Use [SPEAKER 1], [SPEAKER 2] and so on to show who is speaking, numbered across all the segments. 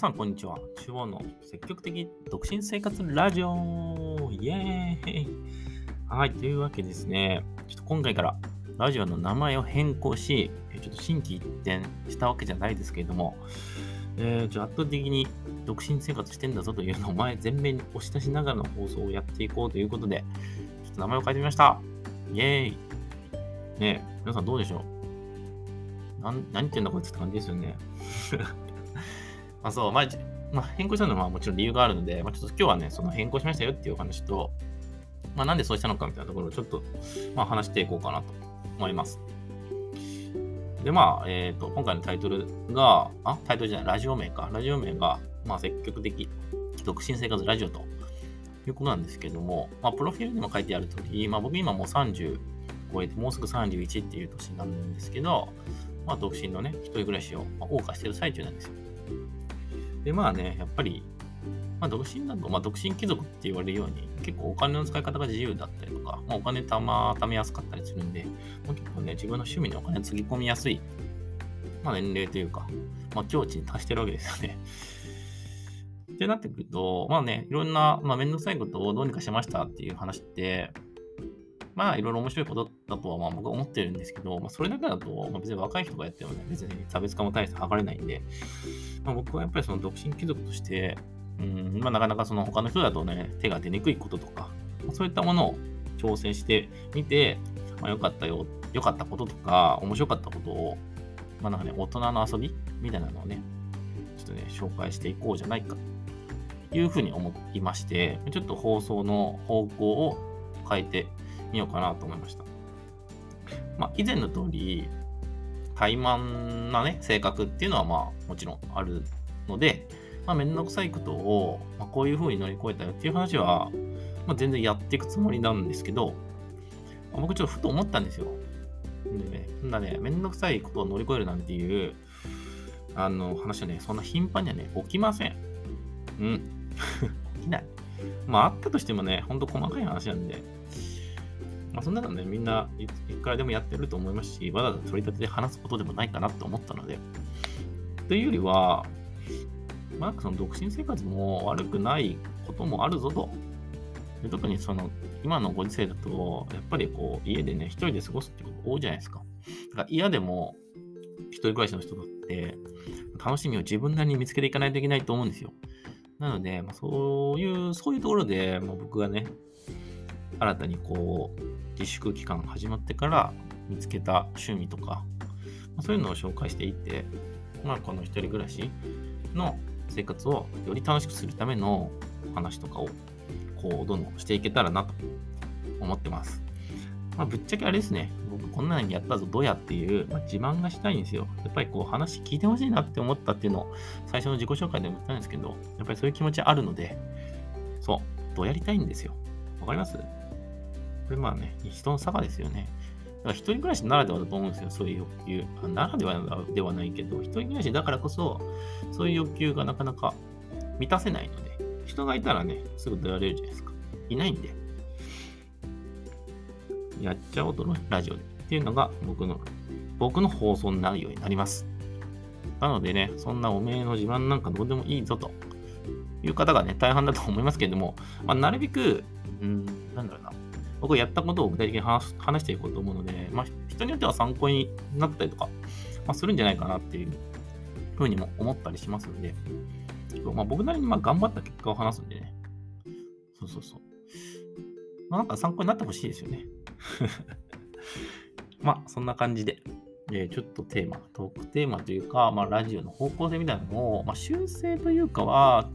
[SPEAKER 1] さん、こんにちは。中央の積極的独身生活ラジオイエーイはい、というわけですね、ちょっと今回からラジオの名前を変更し、ちょっと新規一転したわけじゃないですけれども、えー、ちょっと圧倒的に独身生活してんだぞというのを前前面に押し出しながらの放送をやっていこうということで、ちょっと名前を変えてみました。イエーイねえ、皆さんどうでしょう？何言ってんだこいつって感じですよね。まあそう、まあ、まあ、変更したのはもちろん理由があるので、まあ、ちょっと今日はね、その変更しましたよっていうお話と、まあ、なんでそうしたのかみたいなところをちょっと、まあ、話していこうかなと思います。で、まあ、えっ、ー、と、今回のタイトルが、あ、タイトルじゃない、ラジオ名か。ラジオ名が、まあ、積極的独身生活ラジオということなんですけども、まあ、プロフィールにも書いてある通り、まあ、僕今もう30超えて、もうすぐ31っていう年になるんですけど、まあ、独身のね、一人暮らしを謳歌してる最中なんですよ。で、まあね、やっぱり、まあ、独身だと、まあ、独身貴族って言われるように、結構お金の使い方が自由だったりとか、まあ、お金たま、貯めやすかったりするんで、まあ、結構ね、自分の趣味にお金つぎ込みやすい、まあ、年齢というか、まあ、境地に達してるわけですよね。ってなってくると、まあね、いろんな、まあ、めんどくさいことをどうにかしましたっていう話って、まあ、いろいろ面白いことだとはまあ僕は思ってるんですけど、まあ、それだけだと、まあ、別に若い人がやってもね、別に差別化も大して測れないんで、まあ、僕はやっぱりその独身貴族として、うん、まあ、なかなかその他の人だとね、手が出にくいこととか、まあ、そういったものを挑戦してみて、まあ、よかったよ、良かったこととか、面白かったことを、まあなんかね、大人の遊びみたいなのをね、ちょっとね、紹介していこうじゃないかというふうに思いまして、ちょっと放送の方向を変えてみようかなと思いました。まあ、以前の通り、怠慢なね、性格っていうのはまあもちろんあるので、まあ、めんどくさいことを、まあ、こういう風に乗り越えたよっていう話は、まあ、全然やっていくつもりなんですけど、まあ、僕ちょっとふと思ったんですよ。でね、そんなね、めんどくさいことを乗り越えるなんていう、あの話はね、そんな頻繁にはね、起きません。うん。起きない。まあ、あったとしてもね、ほんと細かい話なんで、まあ、そんなのね、みんないくらでもやってると思いますし、わざわざ取り立てで話すことでもないかなと思ったので、というよりは、まあ、その独身生活も悪くないこともあるぞと。で特にその今のご時世だと、やっぱりこう家でね、一人で過ごすってこと多いじゃないですか。だから嫌でも一人暮らしの人だって楽しみを自分なりに見つけていかないといけないと思うんですよ。なので、まあ、そういう、そういうところで、まあ、僕がね、新たにこう、自粛期間始まってから見つけた趣味とか、ま、そういうのを紹介していって、まあ、この一人暮らしの生活をより楽しくするための話とかをこうどんどんしていけたらなと思ってます。まあ、ぶっちゃけあれですね、僕こんなにやったぞ、どうやっていう、まあ、自慢がしたいんですよ。やっぱりこう話聞いてほしいなって思ったっていうのを最初の自己紹介でも言ったんですけど、やっぱりそういう気持ちあるので、そう、どうやりたいんですよ。わかります？これまあね、人の差がですよね。だから一人暮らしならではだと思うんですよ、そういう欲求。ならではではないけど、一人暮らしだからこそ、そういう欲求がなかなか満たせないので、人がいたらね、すぐ出られるじゃないですか。いないんで。やっちゃおうとのラジオで。っていうのが僕の、僕の放送内容になります。なのでね、そんなおめえの自慢なんかどうでもいいぞという方がね、大半だと思いますけれども、まあ、なるべく、うん、なんだろうな、僕やったことを具体的に話話していこうと思うので、まあ、人によっては参考になったりとか、まあ、するんじゃないかなっていうふうにも思ったりしますので、まあ、僕なりにまあ頑張った結果を話すんでね。そうそうそう。まあ、なんか参考になってほしいですよね。まあ、そんな感じで、えー、ちょっとテーマ、トークテーマというか、まあ、ラジオの方向性みたいなのを、まあ、修正というかは、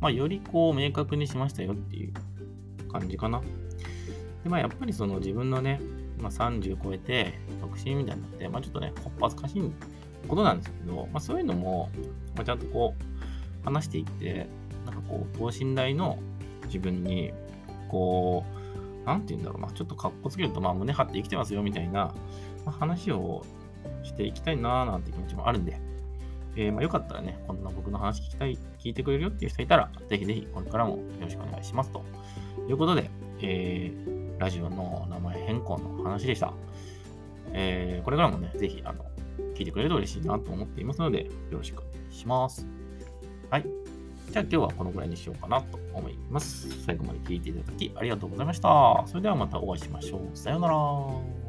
[SPEAKER 1] まあ、よりこう明確にしましたよっていう感じかな。で、まあ、やっぱりその自分のね、まあ、30超えて独身みたいになって、まあ、ちょっとね、こっぱずかしいことなんですけど、まあ、そういうのも、まあ、ちゃんとこう、話していって、なんかこう、等身大の自分に、こう、なんて言うんだろうな、ちょっとかっこつけると、まあ、胸張って生きてますよみたいな、まあ、話をしていきたいなーなんて気持ちもあるんで、えー、まあ、よかったらね、こんな僕の話聞きたい、聞いてくれるよっていう人いたら、ぜひぜひこれからもよろしくお願いします。ということで、えーラジオの名前変更の話でした。えー、これからもね、ぜひ、あの、聞いてくれると嬉しいなと思っていますので、よろしくお願いします。はい。じゃあ今日はこのぐらいにしようかなと思います。最後まで聞いていただきありがとうございました。それではまたお会いしましょう。さようなら。